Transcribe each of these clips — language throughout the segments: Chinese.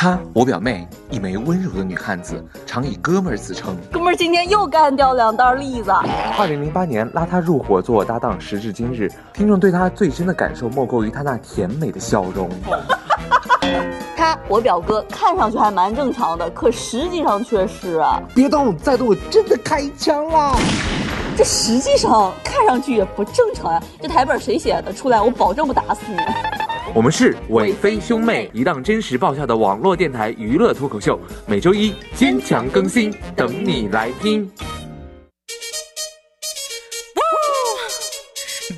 她，我表妹，一枚温柔的女汉子，常以哥们儿自称。哥们儿今天又干掉两袋栗子。二零零八年拉她入伙做我搭档，时至今日，听众对她最深的感受莫过于她那甜美的笑容。他，我表哥，看上去还蛮正常的，可实际上却是……别动，再动我，真的开枪了！这实际上看上去也不正常呀！这台本谁写的？出来，我保证不打死你！我们是韦飞兄妹，一档真实爆笑的网络电台娱乐脱口秀，每周一坚强更新，等你来听。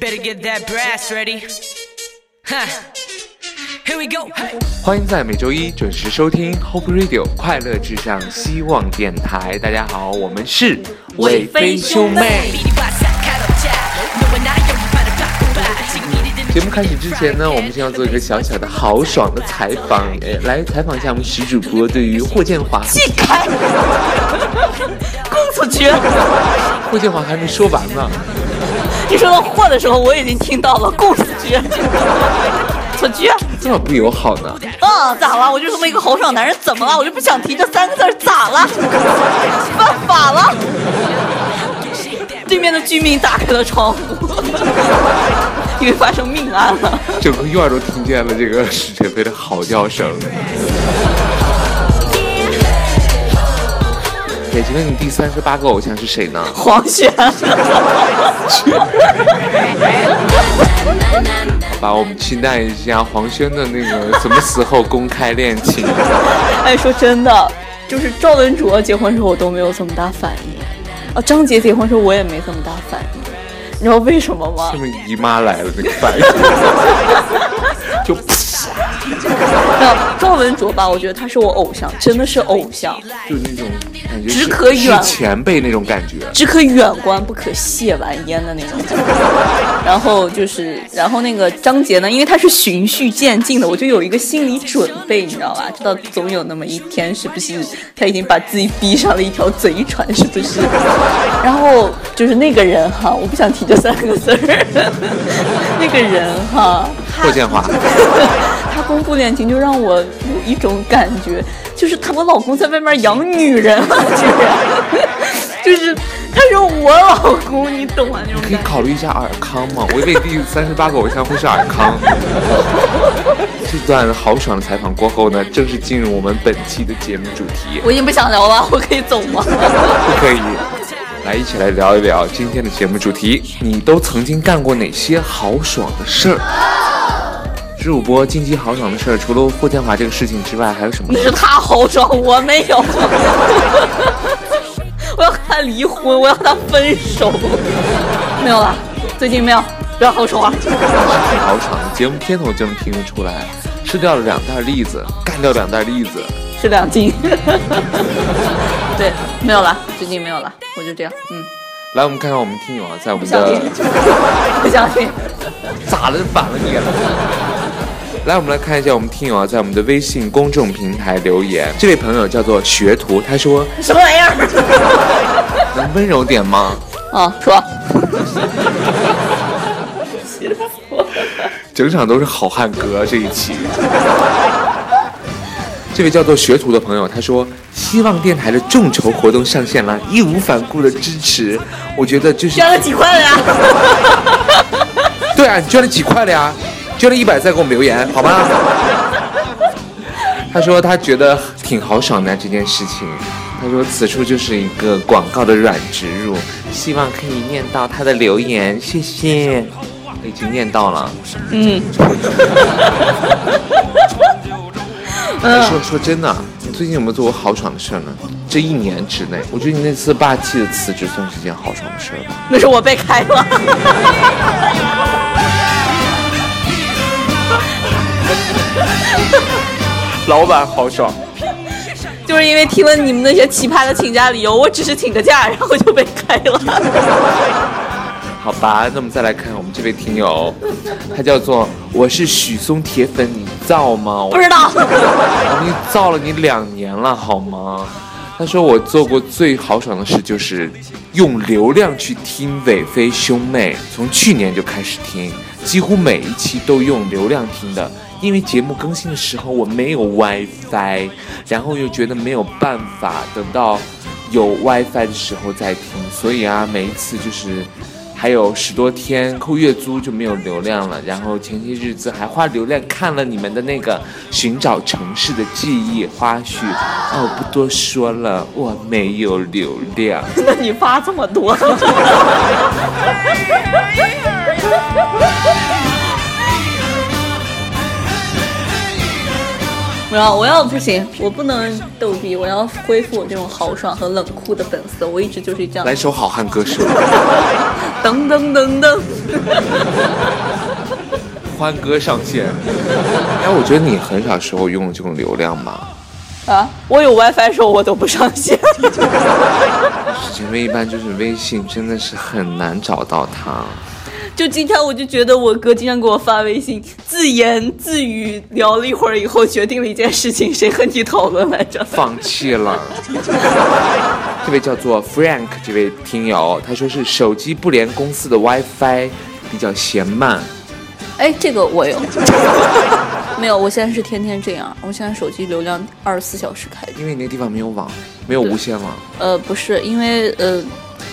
Better get that brass ready. Here we go. 欢迎在每周一准时收听 Hope Radio 快乐至上希望电台。大家好，我们是韦飞兄妹。节目开始之前呢，我们先要做一个小小的豪爽的采访，哎，来采访一下我们徐主播对于霍建华。气开，供出去。霍建华还没说完呢。你说到霍的时候，我已经听到了，供出去。出去。这么不友好呢？嗯，咋了？我就这么一个豪爽男人，怎么了？我就不想提这三个字，咋了？犯法了？对面的居民打开了窗户，因为发生命案了。整个院都听见了这个史晨飞的嚎叫声。对，请问你第三十八个偶像是谁呢？黄轩。好吧，我们期待一下黄轩的那个什么时候公开恋情。哎，说真的，就是赵文卓结婚时候我都没有这么大反应。啊，张杰结婚时候我也没这么大反应，你知道为什么吗？是不是姨妈来了那个反应？就。那赵文卓吧，我觉得他是我偶像，真的是偶像，就是那种感觉，只可远前辈那种感觉，只可远观不可亵玩焉的那种。然后就是，然后那个张杰呢，因为他是循序渐进的，我就有一个心理准备，你知道吧？知道总有那么一天，是不是他已经把自己逼上了一条贼船，是不是？然后就是那个人哈，我不想提这三个字儿，那个人哈，霍建华。他公布恋情就让我有一种感觉，就是他我老公在外面养女人了，居然，就是他是我老公，你懂吗？那种可以考虑一下尔康吗？我以为第三十八个偶像会是尔康。这段豪爽的采访过后呢，正式进入我们本期的节目主题。我已经不想聊了，我可以走吗？不可以，来一起来聊一聊今天的节目主题。你都曾经干过哪些豪爽的事儿？主播近期豪爽的事儿，除了霍建华这个事情之外，还有什么？那是他豪爽，我没有。我要和他离婚，我要和他分手。没有了，最近没有，不要豪爽啊。挺豪爽，节目片头就能听得出来，吃掉了两袋栗子，干掉两袋栗子，是两斤。对，没有了，最近没有了，我就这样，嗯。来，我们看看我们听友啊，在我们的不相信，咋了？反了你了？来，我们来看一下我们听友啊，在我们的微信公众平台留言。这位朋友叫做学徒，他说什么玩意儿？能温柔点吗？啊，说。整场都是好汉歌这一期。这位叫做学徒的朋友，他说希望电台的众筹活动上线了，义无反顾的支持。我觉得就是捐了几块了呀？对啊，你捐了几块了呀？捐了一百再给我们留言好吗？他说他觉得挺豪爽的这件事情。他说此处就是一个广告的软植入，希望可以念到他的留言，谢谢。已经念到了。嗯。说说真的，你最近有没有做过豪爽的事呢？这一年之内，我觉得你那次霸气的辞职算是件豪爽的事吧。那是我被开了。老板豪爽，就是因为听了你们那些奇葩的请假理由，我只是请个假，然后就被开了。好吧，那我们再来看我们这位听友，他叫做我是许嵩铁粉，你造吗？不知道，我们造了你两年了，好吗？他说我做过最豪爽的事就是用流量去听韦飞兄妹，从去年就开始听，几乎每一期都用流量听的。因为节目更新的时候我没有 WiFi，然后又觉得没有办法等到有 WiFi 的时候再听，所以啊，每一次就是还有十多天扣月租就没有流量了，然后前些日子还花流量看了你们的那个寻找城市的记忆花絮，哦，不多说了，我没有流量。那你发这么多？我要我要不行，我不能逗逼，我要恢复我这种豪爽和冷酷的本色。我一直就是这样。来首好汉歌手，噔噔噔噔，欢歌上线。哎，我觉得你很少时候用这种流量吧？啊，我有 WiFi 的时候我都不上线。是因为一般就是微信真的是很难找到它。就今天我就觉得我哥经常给我发微信，自言自语聊了一会儿以后，决定了一件事情，谁和你讨论来着？放弃了。这位叫做 Frank 这位听友，他说是手机不连公司的 WiFi 比较嫌慢。哎，这个我有。没有，我现在是天天这样。我现在手机流量二十四小时开着。因为你那个地方没有网，没有无线网。呃，不是，因为呃，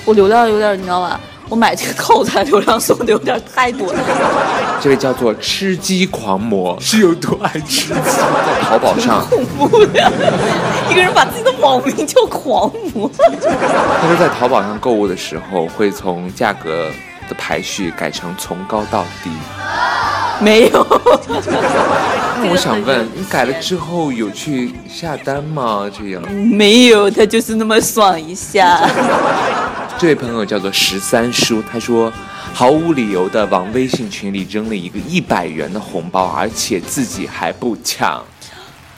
我流量有点，你知道吧？我买这个套餐流量送的有点太多了。这位叫做吃鸡狂魔，是有多爱吃鸡？在淘宝上，恐怖的，一个人把自己的网名叫狂魔。他说在淘宝上购物的时候，会从价格的排序改成从高到低。没有。那我想问，你改了之后有去下单吗？这样没有，他就是那么爽一下。这位朋友叫做十三叔，他说毫无理由的往微信群里扔了一个一百元的红包，而且自己还不抢。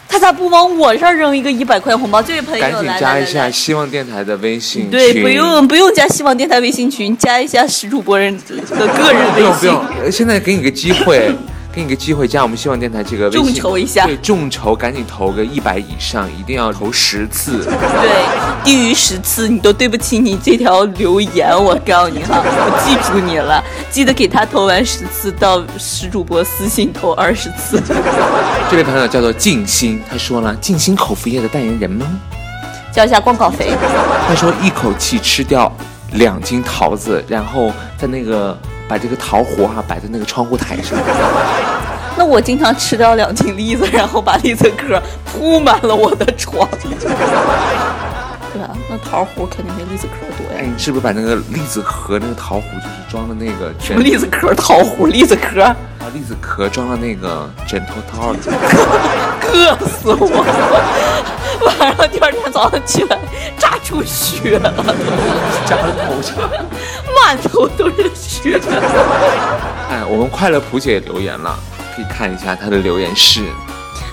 他咋不往我这儿扔一个一百块红包？这位朋友，赶紧加一下希望电台的微信群。对，不用不用加希望电台微信群，加一下石主播人的个人微信。不用不用，现在给你个机会。给你个机会，加我们希望电台这个微信，众筹一下。对，众筹，赶紧投个一百以上，一定要投十次。对，低于十次你都对不起你这条留言。我告诉你哈，我记住你了，记得给他投完十次，到石主播私信投二十次。这位朋友叫做静心，他说了，静心口服液的代言人吗？交一下广告费。他说一口气吃掉两斤桃子，然后在那个。把这个桃核啊摆在那个窗户台上。那我经常吃掉两斤栗子，然后把栗子壳铺满了我的床。对啊，那桃核肯定没栗子壳多呀。哎，你是不是把那个栗子壳那个桃核就是装的那个？什么栗子壳、桃核、栗子壳？啊，栗子壳装到那个枕头套里。硌死我了！晚上第二天早上起来炸出血了，炸了头上，满头都是血。哎，我们快乐普姐留言了，可以看一下她的留言是：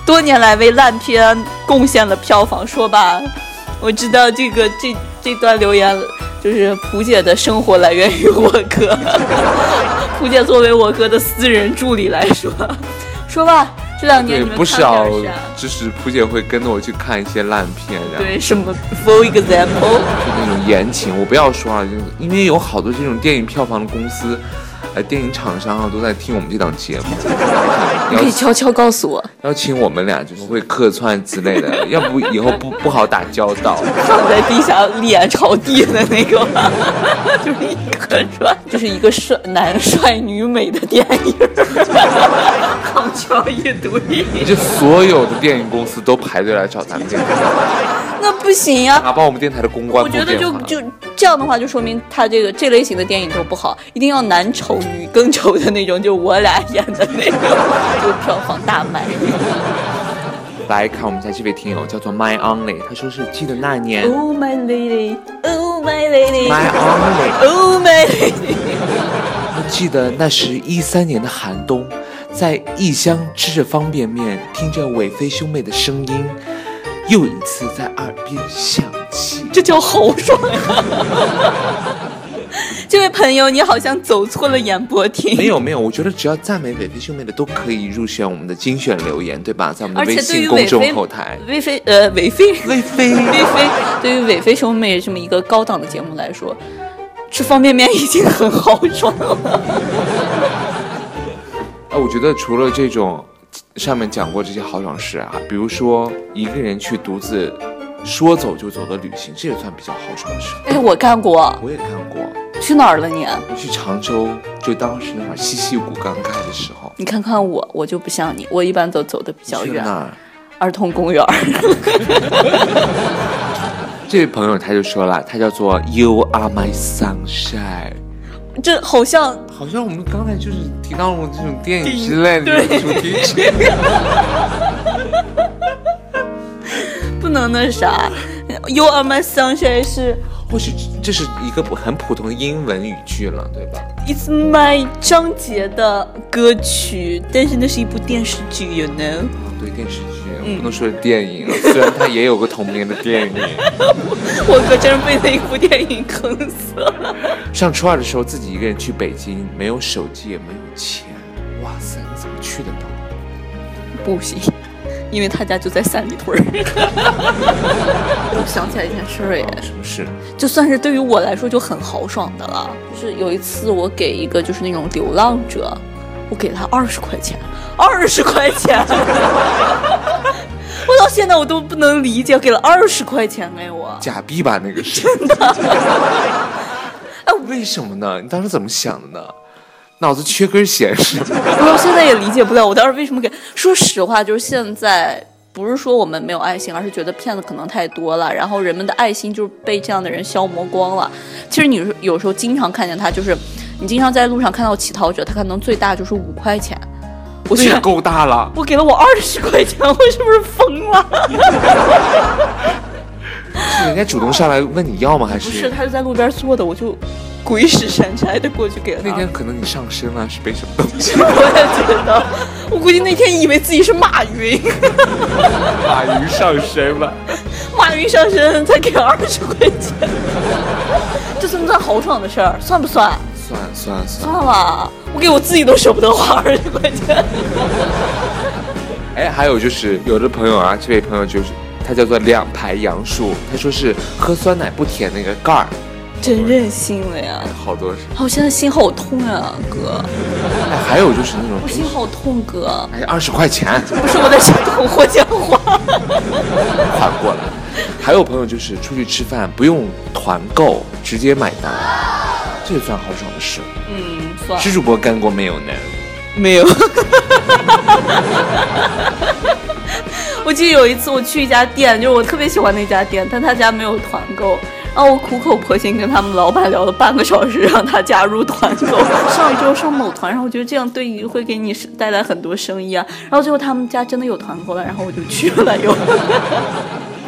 多年来为烂片贡献了票房。说吧，我知道这个这这段留言就是蒲姐的生活来源于我哥。蒲姐作为我哥的私人助理来说，说吧。这两年不少，就是蒲姐会跟着我去看一些烂片，然后对什么，for example，就那种言情，我不要说了，就因为有好多这种电影票房的公司。电影厂商啊都在听我们这档节目，你可以悄悄告诉我，邀请我们俩就是会客串之类的，要不以后不不好打交道。躺在地下脸朝地的那个，就是一客串，就是一个帅男帅女美的电影，康桥一堆，这所有的电影公司都排队来找咱们电台。那不行呀！打爆我们电台的公关。我觉得就就这样的话，就说明他这个这类型的电影都不好，一定要男丑女更丑的那种，就我俩演的那种，就票房大卖。来看我们家这位听友叫做 My Only，他说是记得那年。Oh my lady，Oh my lady，My Only，Oh my lady。我记得那是一三年的寒冬，在异乡吃着方便面，听着伟飞兄妹的声音。又一次在耳边响起，这叫豪爽。这位朋友，你好像走错了演播厅。没有没有，我觉得只要赞美伟飞兄妹的都可以入选我们的精选留言，对吧？在我们的微信公众后台。伟飞呃，伟飞，伟飞，伟飞，对于伟飞兄妹这么一个高档的节目来说，吃方便面已经很豪爽了。啊，我觉得除了这种。上面讲过这些豪爽事啊，比如说一个人去独自说走就走的旅行，这也算比较豪爽的事。哎，我干过，我也干过，去哪儿了你？去常州，就当时那会儿西溪谷刚开的时候。你看看我，我就不像你，我一般都走的比较远。去哪儿？儿童公园。这位朋友他就说了，他叫做 You Are My Sunshine，这好像好像我们刚才就是提到了这种电影之类的主题曲。不能那啥。You are my sunshine 是或许这是一个很普通的英文语句了，对吧？It's my 张杰的歌曲，但是那是一部电视剧，you know。对电视剧，我不能说是电影，虽然他也有个同名的电影。我可真是被那一部电影坑死了。上初二的时候，自己一个人去北京，没有手机，也没有钱。哇塞，你怎么去的呢？不行，因为他家就在三里屯儿。我想起来一件事儿，耶，什么事？就算是对于我来说就很豪爽的了。就是有一次我给一个就是那种流浪者，我给他二十块钱，二十块钱，我到现在我都不能理解，给了二十块钱给我。假币吧，那个是。真的哎，为什么呢？你当时怎么想的呢？脑子缺根弦是吗？我现在也理解不了，我当时为什么给？说实话，就是现在不是说我们没有爱心，而是觉得骗子可能太多了，然后人们的爱心就是被这样的人消磨光了。其实你有时候经常看见他，就是你经常在路上看到乞讨者，他可能最大就是五块钱。我这也够大了。我给了我二十块钱，我是不是疯了？是人家主动上来问你要吗？还是不是，他就在路边坐的，我就鬼使神差的过去给了他。那天可能你上身了，是被什么东西？我也觉得，我估计那天以为自己是马云。马云上身了。马云上身才给二十块钱，这算不算豪爽的事儿？算不算？算算算。算了，我给我自己都舍不得花二十块钱。哎，还有就是有的朋友啊，这位朋友就是他叫做两排杨树，他说是喝酸奶不舔那个盖儿，真任性了呀！好多我现在心好痛啊，哥，哎，还有就是那种我心好痛，哥。哎二十块钱不是我在心痛霍建华。缓 过来。还有朋友就是出去吃饭不用团购，直接买单，这也算豪爽的事。嗯，算是主播干过没有呢？没有。我记得有一次我去一家店，就是我特别喜欢那家店，但他家没有团购，然后我苦口婆心跟他们老板聊了半个小时，让他加入团购。上一周上某团，然后我觉得这样对你会给你带来很多生意啊。然后最后他们家真的有团购了，然后我就去了又。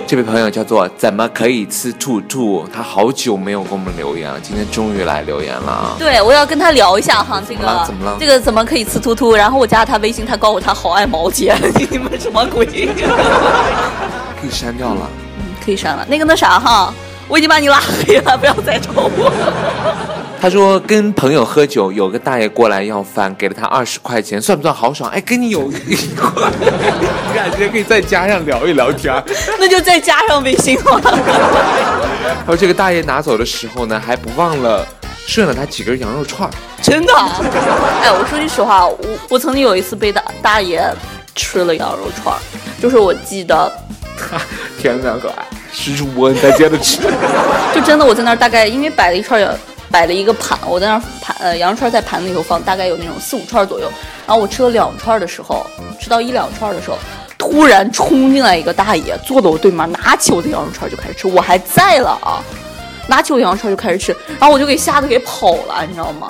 这位朋友叫做怎么可以吃兔兔？他好久没有给我们留言了，今天终于来留言了啊！对，我要跟他聊一下哈，这个怎么了怎么了这个怎么可以吃兔兔？然后我加了他微信，他告诉我他好爱毛姐，你们什么鬼？可以删掉了。嗯可以删了。那个那啥哈，我已经把你拉黑了，不要再找我。他说跟朋友喝酒，有个大爷过来要饭，给了他二十块钱，算不算豪爽？哎，跟你有一块，你俩今天可以再加上聊一聊天。那就再加上微信吧。他说这个大爷拿走的时候呢，还不忘了顺了他几根羊肉串儿。真的？哎，我说句实话，我我曾经有一次被大大爷吃了羊肉串儿，就是我记得，天哪，可爱！是主播，你再接着吃。就真的我在那儿大概因为摆了一串，摆了一个盘，我在那儿盘呃羊肉串在盘子里头放，大概有那种四五串左右。然后我吃了两串的时候，吃到一两串的时候，突然冲进来一个大爷，坐到我对面，拿起我的羊肉串就开始吃，我还在了啊，拿起我羊肉串就开始吃，然后我就给吓得给跑了，你知道吗？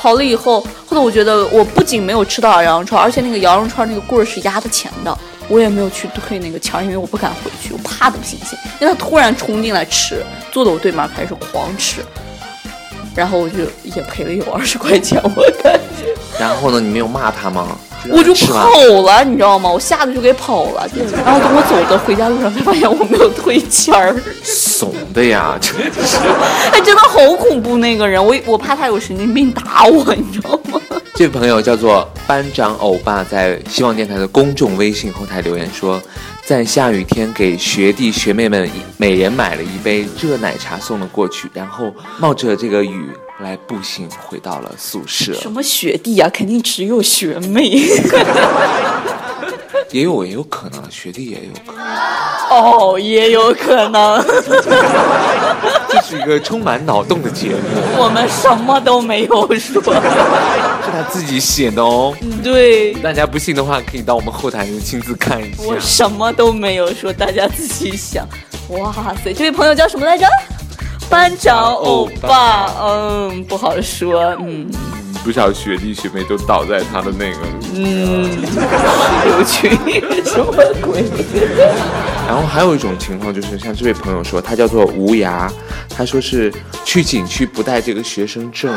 跑了以后，后来我觉得我不仅没有吃到羊肉串，而且那个羊肉串那个棍儿是压的钱的，我也没有去退那个钱儿，因为我不敢回去，我怕的不行行。因为他突然冲进来吃，坐在我对面开始狂吃，然后我就也赔了有二十块钱，我感觉 然后呢，你没有骂他吗？我就跑了，你知道吗？我吓得就给跑了，然后等我走的回家路上才发现我没有退钱儿，怂的呀，真的是。哎，真的好恐怖那个人，我我怕他有神经病打我，你知道吗？这位朋友叫做班长欧巴，在希望电台的公众微信后台留言说，在下雨天给学弟学妹们每人买了一杯热奶茶送了过去，然后冒着这个雨来步行回到了宿舍。什么学弟啊，肯定只有学妹。也有也有可能，学弟也有可能，哦，也有可能，这是一个充满脑洞的节目，我们什么都没有说。是他自己写的哦。对，大家不信的话，可以到我们后台亲自看一下我。什么都没有说，大家自己想。哇塞，这位朋友叫什么来着？班长欧巴，嗯，不好说，嗯不少学弟学妹都倒在他的那个，嗯，有群什么鬼？然后还有一种情况就是，像这位朋友说，他叫做无涯，他说是去景区不带这个学生证。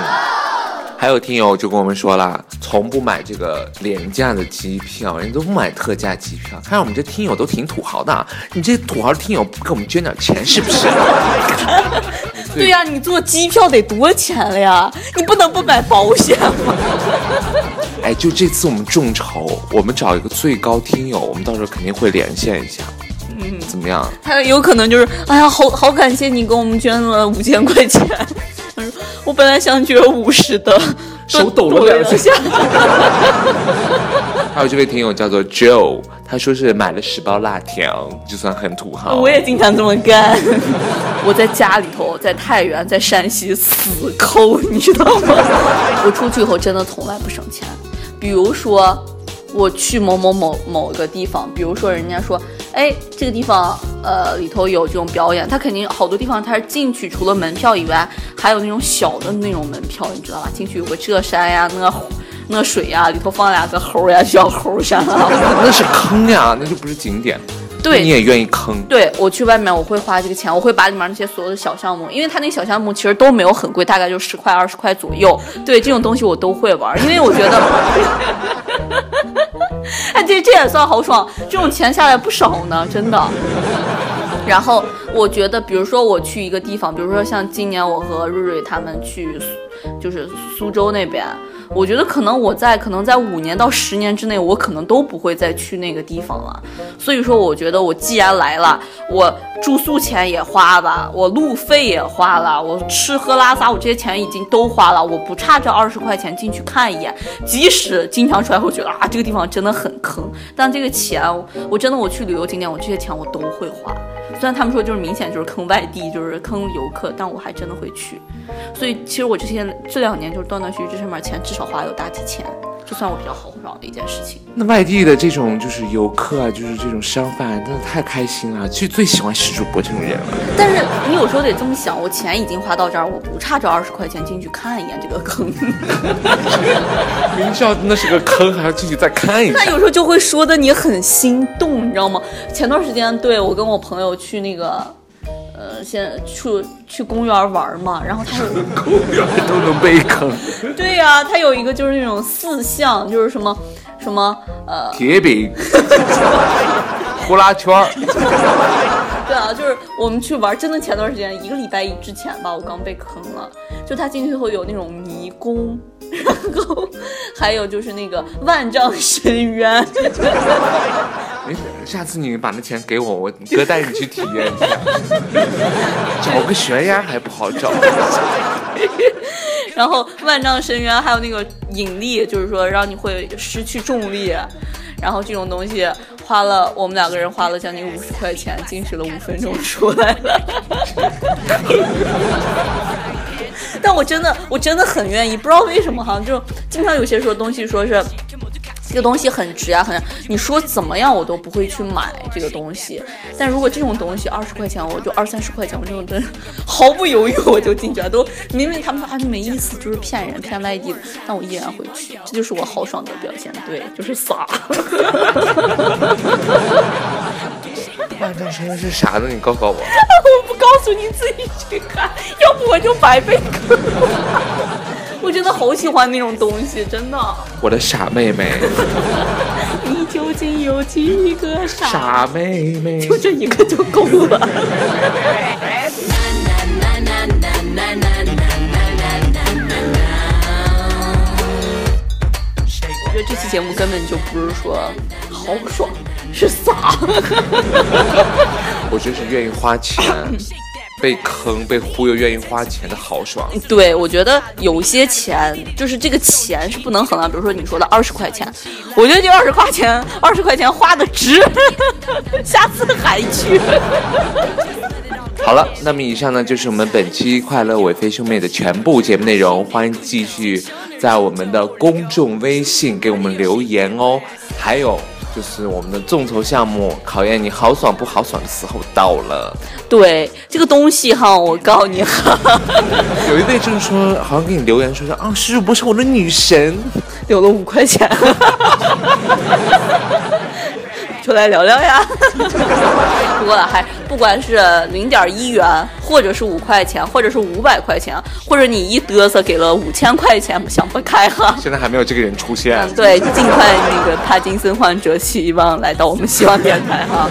还有听友就跟我们说了，从不买这个廉价的机票，人都不买特价机票。看我们这听友都挺土豪的啊，你这土豪听友不给我们捐点钱是不是？对呀、你坐机票得多钱了呀？你不能不买保险吗？哎，就这次我们众筹，我们找一个最高听友，我们到时候肯定会连线一下。嗯，怎么样？他有可能就是，哎呀，好好感谢你给我们捐了五千块钱。他 说我本来想捐五十的，手抖了两下。还有这位听友叫做 Joe，他说是买了十包辣条，就算很土豪。我也经常这么干。我在家里头，在太原，在山西死抠，你知道吗？我出去以后真的从来不省钱。比如说，我去某某某某个地方，比如说人家说，哎，这个地方呃里头有这种表演，它肯定好多地方它是进去除了门票以外，还有那种小的那种门票，你知道吧？进去有个这山呀，那那水呀，里头放两个猴呀，小猴山啊。那是坑呀，那就不是景点。对你也愿意坑？对我去外面，我会花这个钱，我会把里面那些所有的小项目，因为它那小项目其实都没有很贵，大概就十块二十块左右。对这种东西我都会玩，因为我觉得，哎，这这也算豪爽，这种钱下来不少呢，真的。然后我觉得，比如说我去一个地方，比如说像今年我和瑞瑞他们去苏，就是苏州那边，我觉得可能我在可能在五年到十年之内，我可能都不会再去那个地方了。所以说，我觉得我既然来了，我住宿钱也花了，我路费也花了，我吃喝拉撒我这些钱已经都花了，我不差这二十块钱进去看一眼。即使经常出来会觉得啊，这个地方真的很坑，但这个钱我真的我去旅游景点，我这些钱我都会花。虽然他们说就是明显就是坑外地，就是坑游客，但我还真的会去。所以其实我这些这两年就是断断续续这上面钱至少花了有大几千，这算我比较豪爽的一件事情。那外地的这种就是游客啊，就是这种商贩，真的太开心了，就最喜欢史主播这种人了。但是你有时候得这么想，我钱已经花到这儿，我不差这二十块钱进去看一眼这个坑。明知道那是个坑，还要进去再看一眼。他有时候就会说的你很心动，你知道吗？前段时间对我跟我朋友去那个，呃，先去去公园玩嘛，然后他有公园都能被坑，对呀、他有一个就是那种四项，就是什么什么呃，铁饼、呼啦圈儿，对啊，就是我们去玩，真的前段时间一个礼拜之前吧，我刚被坑了。就他进去后有那种迷宫，然后还有就是那个万丈深渊，哎，下次你把那钱给我，我哥带你去体验一下。找个悬崖还不好找，然后万丈深渊还有那个引力，就是说让你会失去重力，然后这种东西花了我们两个人花了将近五十块钱，进去了五分钟出来了。但我真的，我真的很愿意，不知道为什么哈，就经常有些说东西说是。这个东西很值啊，很你说怎么样我都不会去买这个东西，但如果这种东西二十块钱，我就二三十块钱，我这种真 毫不犹豫我就进去了。都明明他们说啊没意思，就是骗人骗外地的，但我依然会去，这就是我豪爽的表现，对，就是傻。万丈深渊是啥呢？你告诉我。我不告诉你自己去看，要不我就白被坑。我真的好喜欢那种东西，真的。我的傻妹妹，你究竟有几个傻？傻妹妹，就这一个就够了。我觉得这期节目根本就不是说豪爽，是傻。我就是愿意花钱 被坑、被忽悠、愿意花钱的豪爽。对，我觉得有些钱就是这个钱是不能衡量，比如说你说的二十块钱，我觉得这二十块钱，二十块钱花的值，下次还去。好了，那么以上呢就是我们本期快乐伟飞兄妹的全部节目内容，欢迎继续在我们的公众微信给我们留言哦。还有就是我们的众筹项目，考验你豪爽不豪爽的时候到了。对这个东西哈，我告诉你哈，有一位就是说，好像给你留言说说啊，师傅是我的女神，有了五块钱。出来聊聊呀！不过还不管是零点一元，或者是五块钱，或者是五百块钱，或者你一嘚瑟给了五千块钱，想不开哈。现在还没有这个人出现。嗯，对，尽快那个帕金森患者希望来到我们希望电台哈。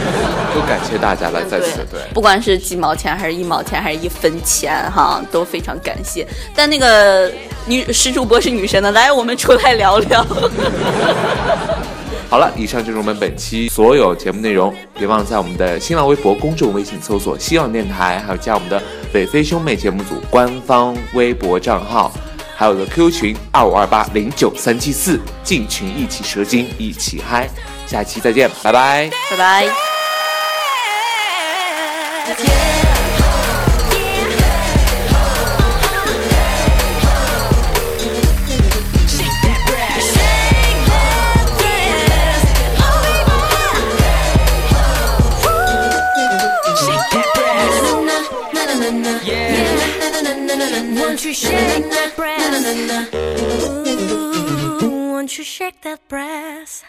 都感谢大家来在此对，不管是几毛钱还是一毛钱还是一分钱哈，都非常感谢。但那个女石主播是女神的，来我们出来聊聊。好了，以上就是我们本期所有节目内容。别忘了在我们的新浪微博、公众微信搜索“希望电台”，还有加我们的“北非兄妹”节目组官方微博账号，还有个 QQ 群二五二八零九三七四，进群一起蛇精，一起嗨。下期再见，拜拜，拜拜。Shake that breast? Ooh, won't you shake that breast?